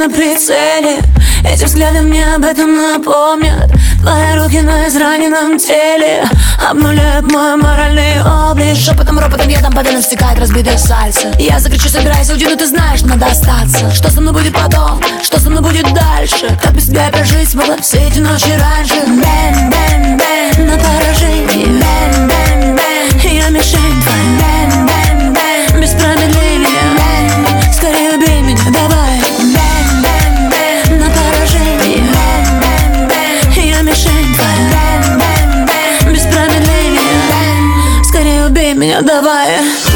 на прицеле. Эти взгляды мне об этом напомнят. Твои руки на израненном теле Обнуляют мой моральный облик. Шепотом, ропотом, ядом по венам стекает разбитое сальце. Я закричу, собирайся, уйди, но ты знаешь, надо остаться. Что со мной будет потом, что со мной будет дальше? Как без тебя я прожить смогла все эти ночи раньше? Bang, bang, bang, на поражение Bang, bang, bang, я мишень убей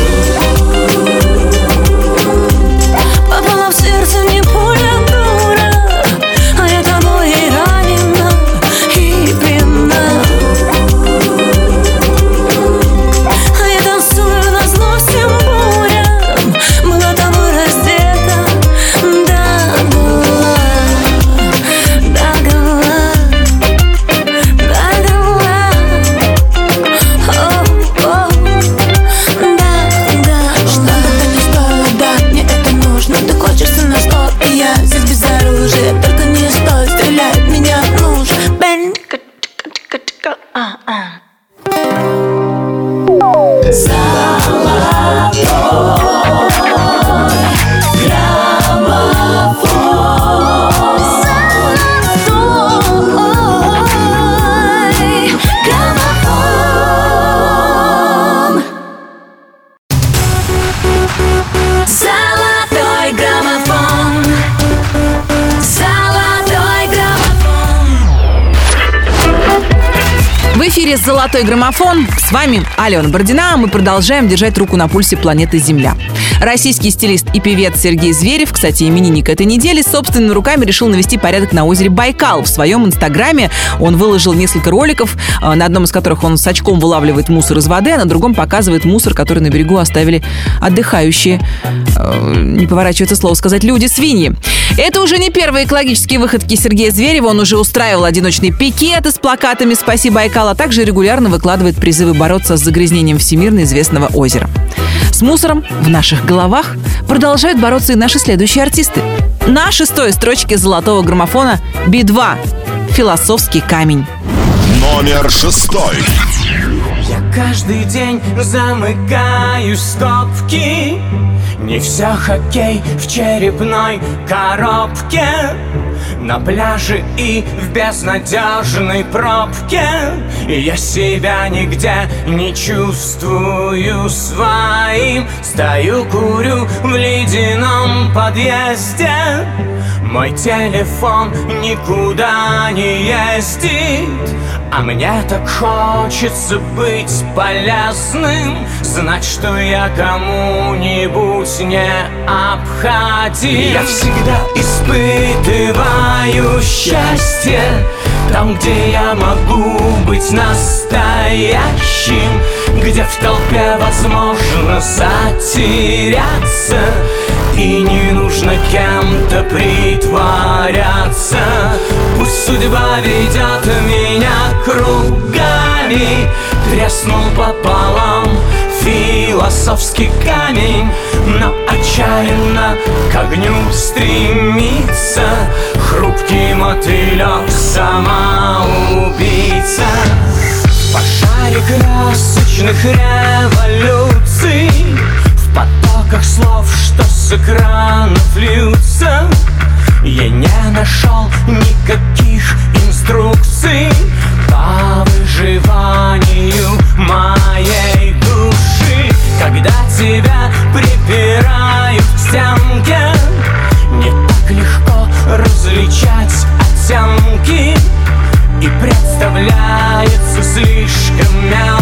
«Золотой граммофон». С вами Алена Бородина. Мы продолжаем держать руку на пульсе планеты Земля. Российский стилист и певец Сергей Зверев, кстати, именинник этой недели, собственными руками решил навести порядок на озере Байкал. В своем инстаграме он выложил несколько роликов, э, на одном из которых он с очком вылавливает мусор из воды, а на другом показывает мусор, который на берегу оставили отдыхающие, не поворачивается слово сказать, люди-свиньи. Это уже не первые экологические выходки Сергея Зверева. Он уже устраивал одиночные пикеты с плакатами «Спаси Байкал», а также регулярно выкладывает призывы бороться с загрязнением всемирно известного озера. С мусором в наших головах продолжают бороться и наши следующие артисты. На шестой строчке золотого граммофона Би-2 «Философский камень». Номер шестой. Я каждый день замыкаю скобки Не все хоккей в черепной коробке На пляже и в безнадежной пробке. И я себя нигде не чувствую своим. Стою, курю в ледяном подъезде Мой телефон никуда не ездит А мне так хочется быть полезным. Знать, что я кому-нибудь не обходим Я всегда испытываю счастье Там, где я могу быть настоящим Где в толпе возможно затеряться И не нужно кем-то притворяться. Пусть судьба ведет меня кругами Треснул пополам философский камень Но отчаянно к огню стремится. Хрупкий мотылек самоубийца. В пожаре красочных революций В потоках слов, что с экранов льются. Я не нашел никаких инструкций По выживанию моей души. Когда тебя припирают к стенке Не так легко различать оттенки. И представляется слишком мелким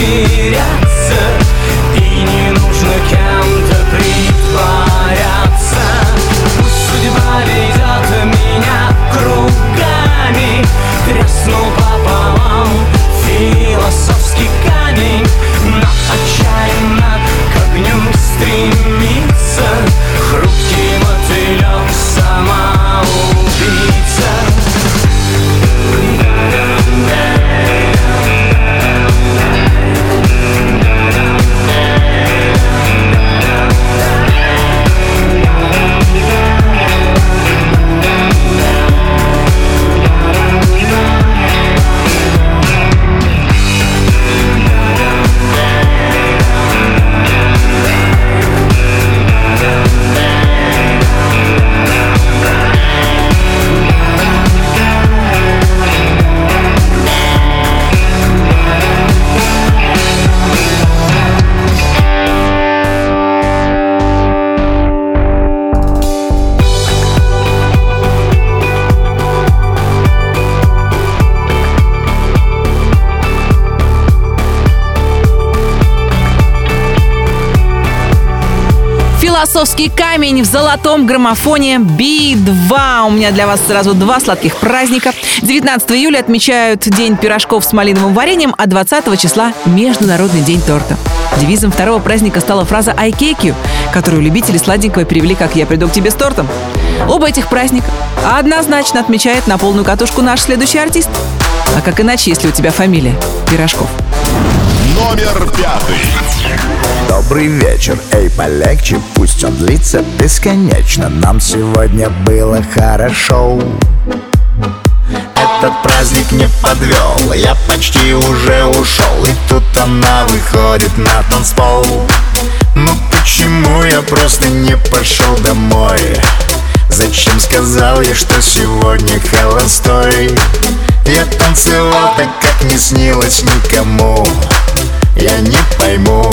затеряться Философский камень в золотом граммофоне Би-2. У меня для вас сразу два сладких праздника. 19 июля отмечают День пирожков с малиновым вареньем, а 20 числа – Международный день торта. Девизом второго праздника стала фраза «I cake you», которую любители сладенького перевели как «Я приду к тебе с тортом». Оба этих праздника однозначно отмечает на полную катушку наш следующий артист. А как иначе, если у тебя фамилия Пирожков? Номер пятый. Добрый вечер, эй, полегче, пусть он длится бесконечно. Нам сегодня было хорошо. Этот праздник не подвел, я почти уже ушел И тут она выходит на танцпол. Ну почему я просто не пошел домой? Зачем сказал я, что сегодня холостой? Я танцевал так, как не снилось никому. Я не пойму,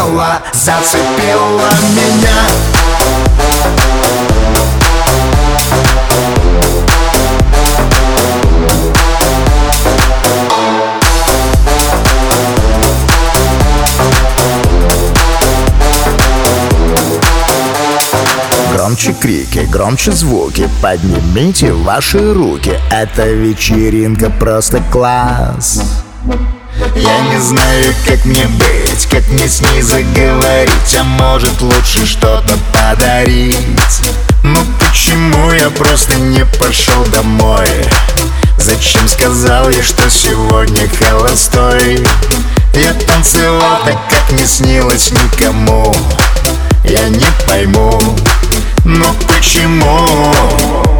не дала Зацепила меня. Громче крики, громче звуки Поднимите ваши руки. Эта вечеринка просто класс Я не знаю, как мне быть Как мне с ней заговорить А может лучше что-то подарить. Ну почему я просто не пошел домой? Зачем сказал я, что сегодня холостой? Я танцевал так, как не снилось никому. Я не пойму, но почему?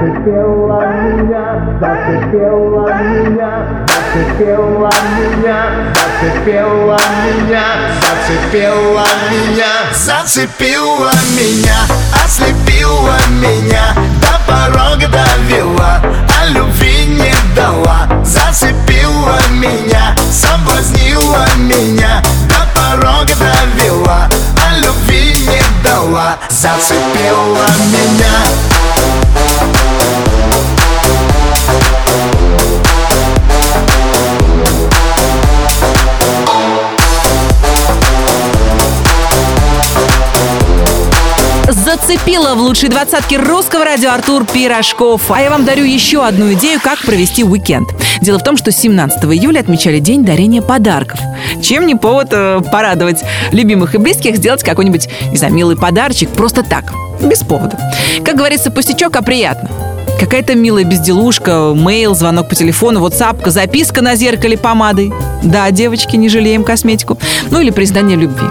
зацепила меня, зацепила меня, зацепила меня, зацепила меня, зацепила меня, зацепила меня, ослепила меня, до порога довела, а любви не дала, зацепила меня, соблазнила меня, до порога довела, а любви не дала, зацепила меня. Зацепила в лучшей двадцатке русского радио Артур Пирожков. А я вам дарю еще одну идею, как провести уикенд. Дело в том, что 17 июля отмечали День дарения подарков. Чем не повод э, порадовать любимых и близких, сделать какой-нибудь, не знаю, милый подарочек просто так, без повода. Как говорится, пустячок, а приятно. Какая-то милая безделушка, мейл, звонок по телефону, ватсапка, записка на зеркале помадой. Да, девочки, не жалеем косметику. Ну или признание любви.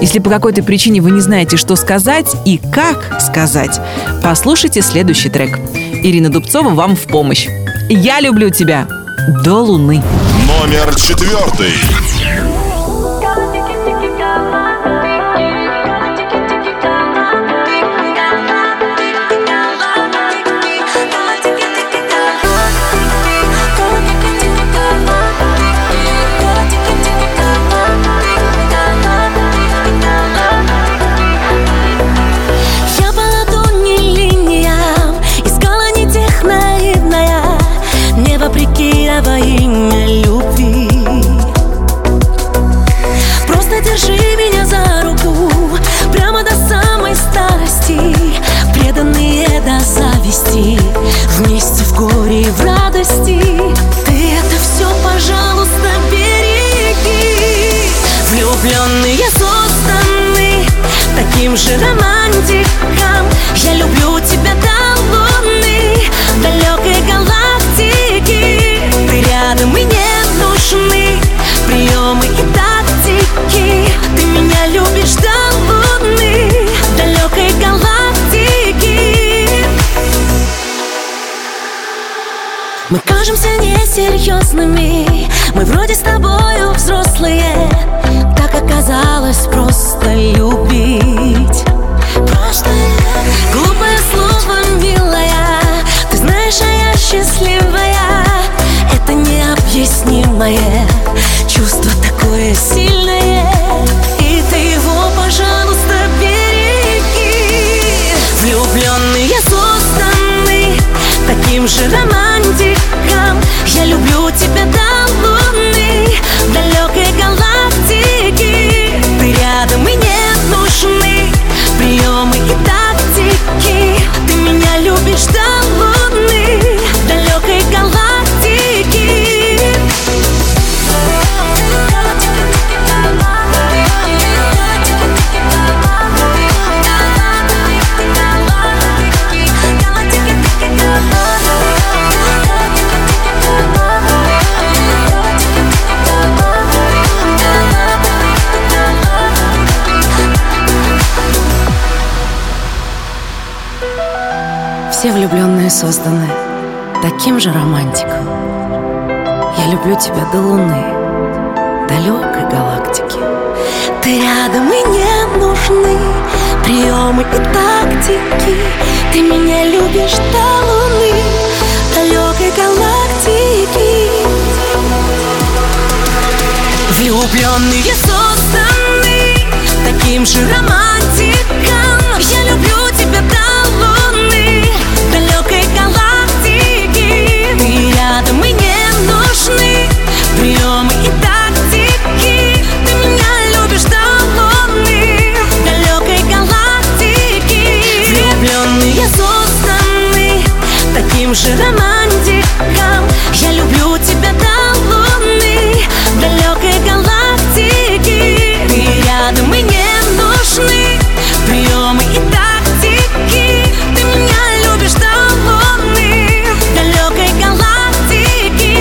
Если по какой-то причине вы не знаете, что сказать и как сказать, послушайте следующий трек. Ирина Дубцова вам в помощь. «Я люблю тебя» до луны. Номер четвертый. Созданы таким же романтиком. Я люблю тебя до луны, далекой галактики. Ты рядом и не нужны приемы и тактики. Ты меня любишь до луны, далекой галактики. Влюбленные созданы таким же романтиком. Я люблю таким же романтиком Я люблю тебя до луны в далекой галактики. Ты рядом и не нужны приемы и тактики. Ты меня любишь до луны в далекой галактики.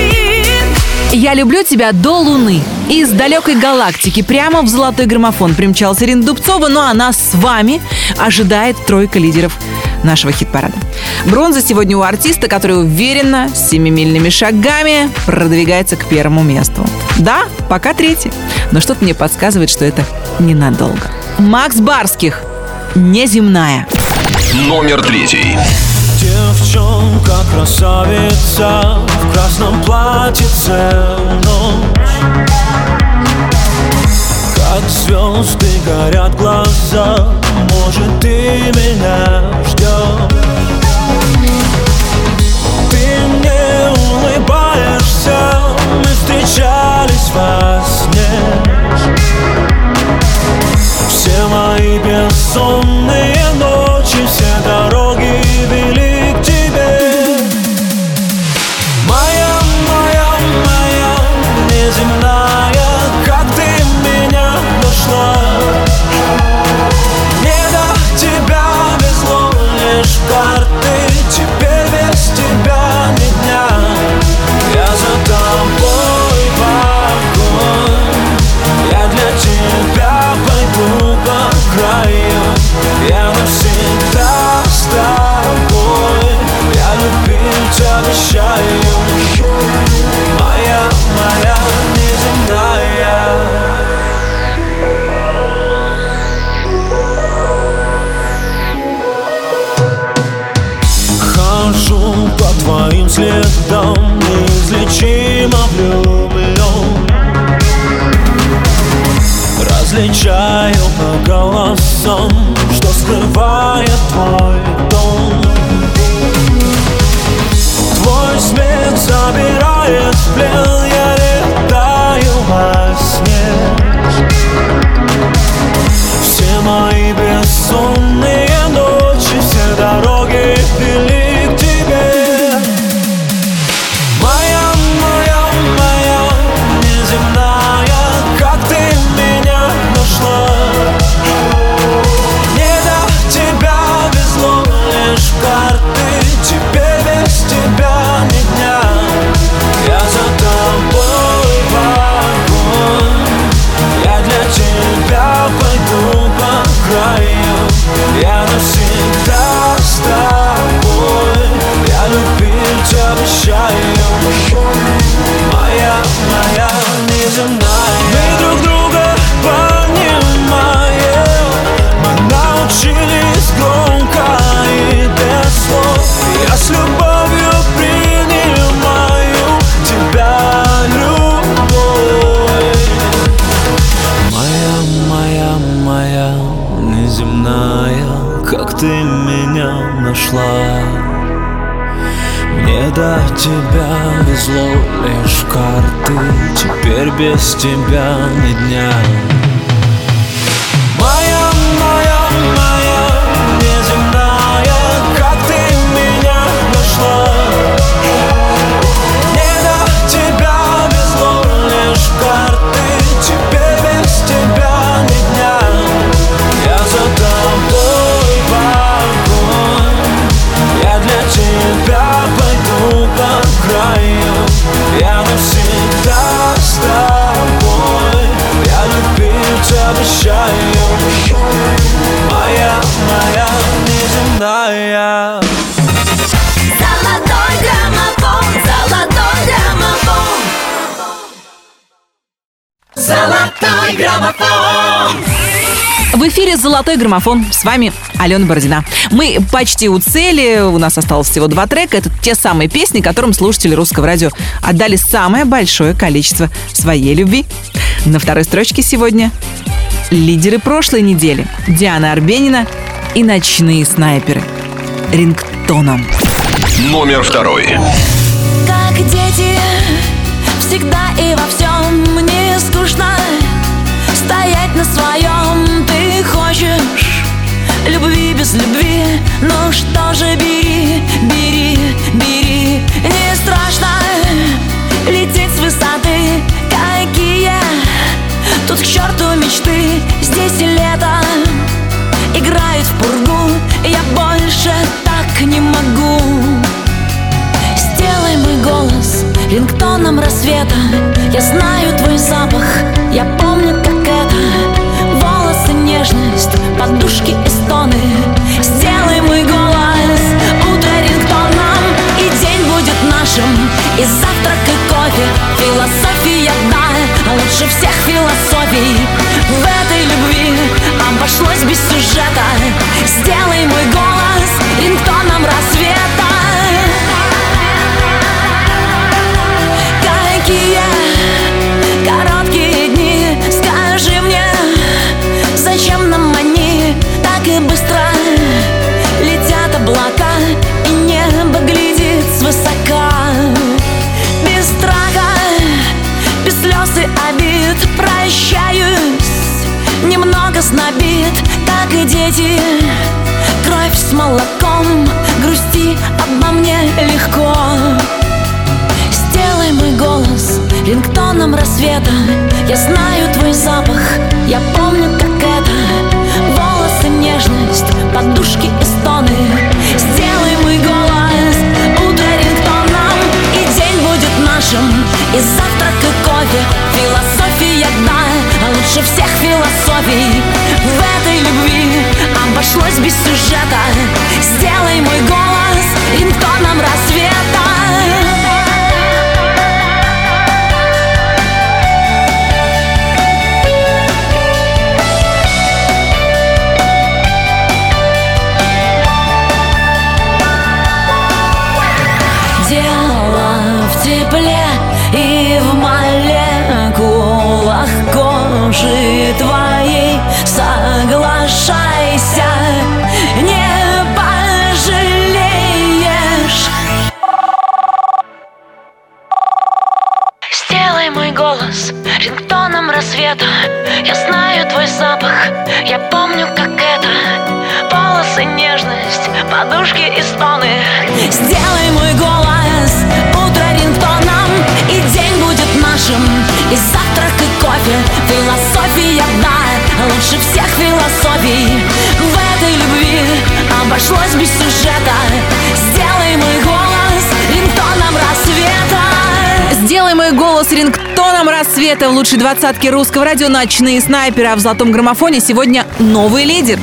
Я люблю тебя до луны. Из далекой галактики прямо в золотой граммофон примчался Ирина Дубцова, но она с вами ожидает тройка лидеров нашего хит-парада. Бронза сегодня у артиста, который уверенно, с семимильными шагами продвигается к первому месту. Да, пока третий. Но что-то мне подсказывает, что это ненадолго. Макс Барских. Неземная. Номер третий. Девчонка красавица в красном платьице в ночь Как звезды горят глаза, может ты меня ждешь сне Все мои бессонные следам Неизлечимо влюблен Различаю по голосам Что скрывает твой дом Твой смех забирает в плен нашла Мне до тебя везло лишь карты, теперь без тебя ни дня эфире «Золотой граммофон». С вами Алена Бородина. Мы почти у цели. У нас осталось всего два трека. Это те самые песни, которым слушатели русского радио отдали самое большое количество своей любви. На второй строчке сегодня лидеры прошлой недели. Диана Арбенина и «Ночные снайперы». Рингтоном. Номер второй. Как дети, всегда и во всем мне скучно Стоять на своем ты хочешь Любви без любви, ну что же бери, бери, бери. Не страшно лететь с высоты, какие Тут к черту мечты, здесь лето Играет в пургу, я больше так не могу. Сделай мой голос рингтоном рассвета. Я знаю твой запах, я помню, как это нежность, подушки и стоны. Сделай мой голос утро рингтоном И день будет нашим, и завтрак, и кофе Философия, да, лучше всех философий. В этой любви обошлось без сюжета. Сделай мой голос рингтоном рассвета быстро Летят облака и небо глядит свысока. Без страха, без слез и обид Прощаюсь, немного знобит, как и дети. Кровь с молоком, грусти обо мне легко. Сделай мой голос рингтоном рассвета. Я знаю твой запах, я помню, как это нежность, подушки и стоны. Сделай мой голос утро рингтоном И день будет нашим, и завтрак, и кофе Философия, да, лучше всех философий. В этой любви обошлось без сюжета. Сделай мой голос рингтоном рассвета тепле и в молекулах без сюжета Сделай мой голос рингтоном рассвета Сделай мой голос рингтоном рассвета в лучшей двадцатке русского радио «Ночные снайперы», а в золотом граммофоне сегодня новый лидер.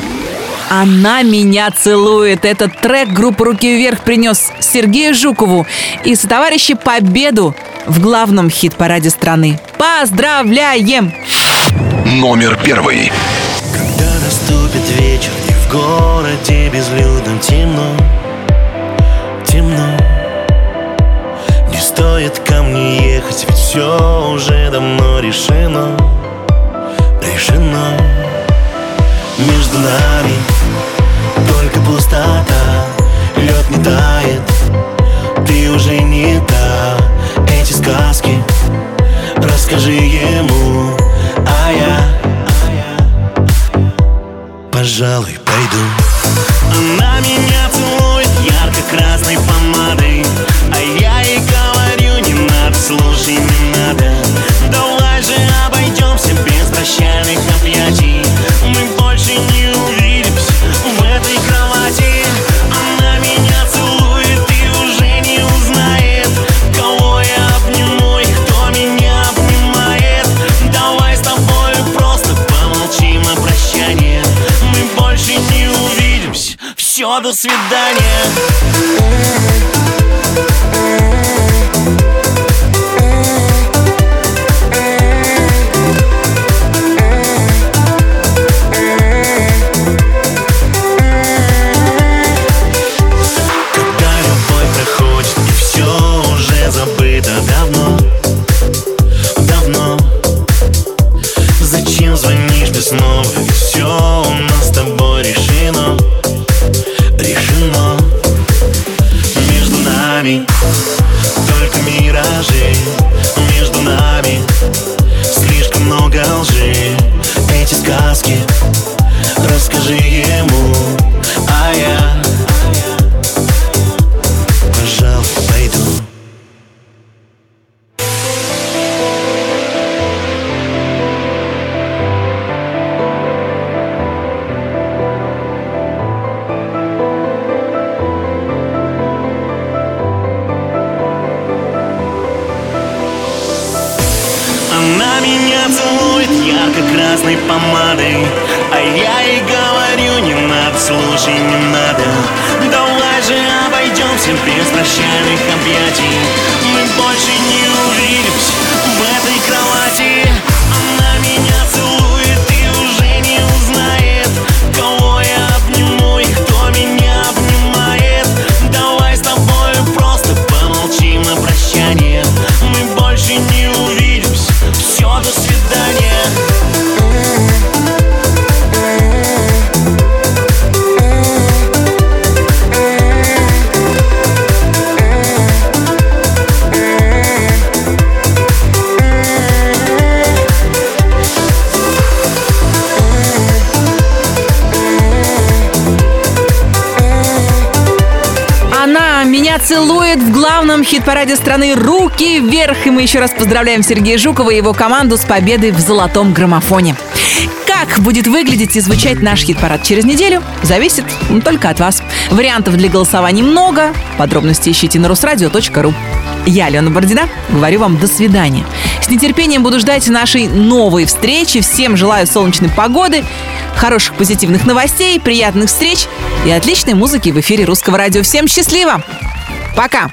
Она меня целует. Этот трек группы «Руки вверх» принес Сергею Жукову и сотоварищи победу в главном хит-параде страны. Поздравляем! Номер первый. Городе безлюдно темно, темно. Не стоит ко мне ехать, ведь все уже давно решено, решено. Между нами только пустота, лед не тает, ты уже не та. Эти сказки расскажи ему, пожалуй, пойду. Она меня целует ярко-красной помадой А я ей говорю, не надо, слушай, не надо. Давай же обойдемся без прощальных до свидания страны «Руки вверх». И мы еще раз поздравляем Сергея Жукова и его команду с победой в золотом граммофоне. Как будет выглядеть и звучать наш хит-парад через неделю, зависит ну, только от вас. Вариантов для голосования много. Подробности ищите на русрадио.ру. Я, Алена Бородина, говорю вам до свидания. С нетерпением буду ждать нашей новой встречи. Всем желаю солнечной погоды, хороших позитивных новостей, приятных встреч и отличной музыки в эфире Русского радио. Всем счастливо! Пока!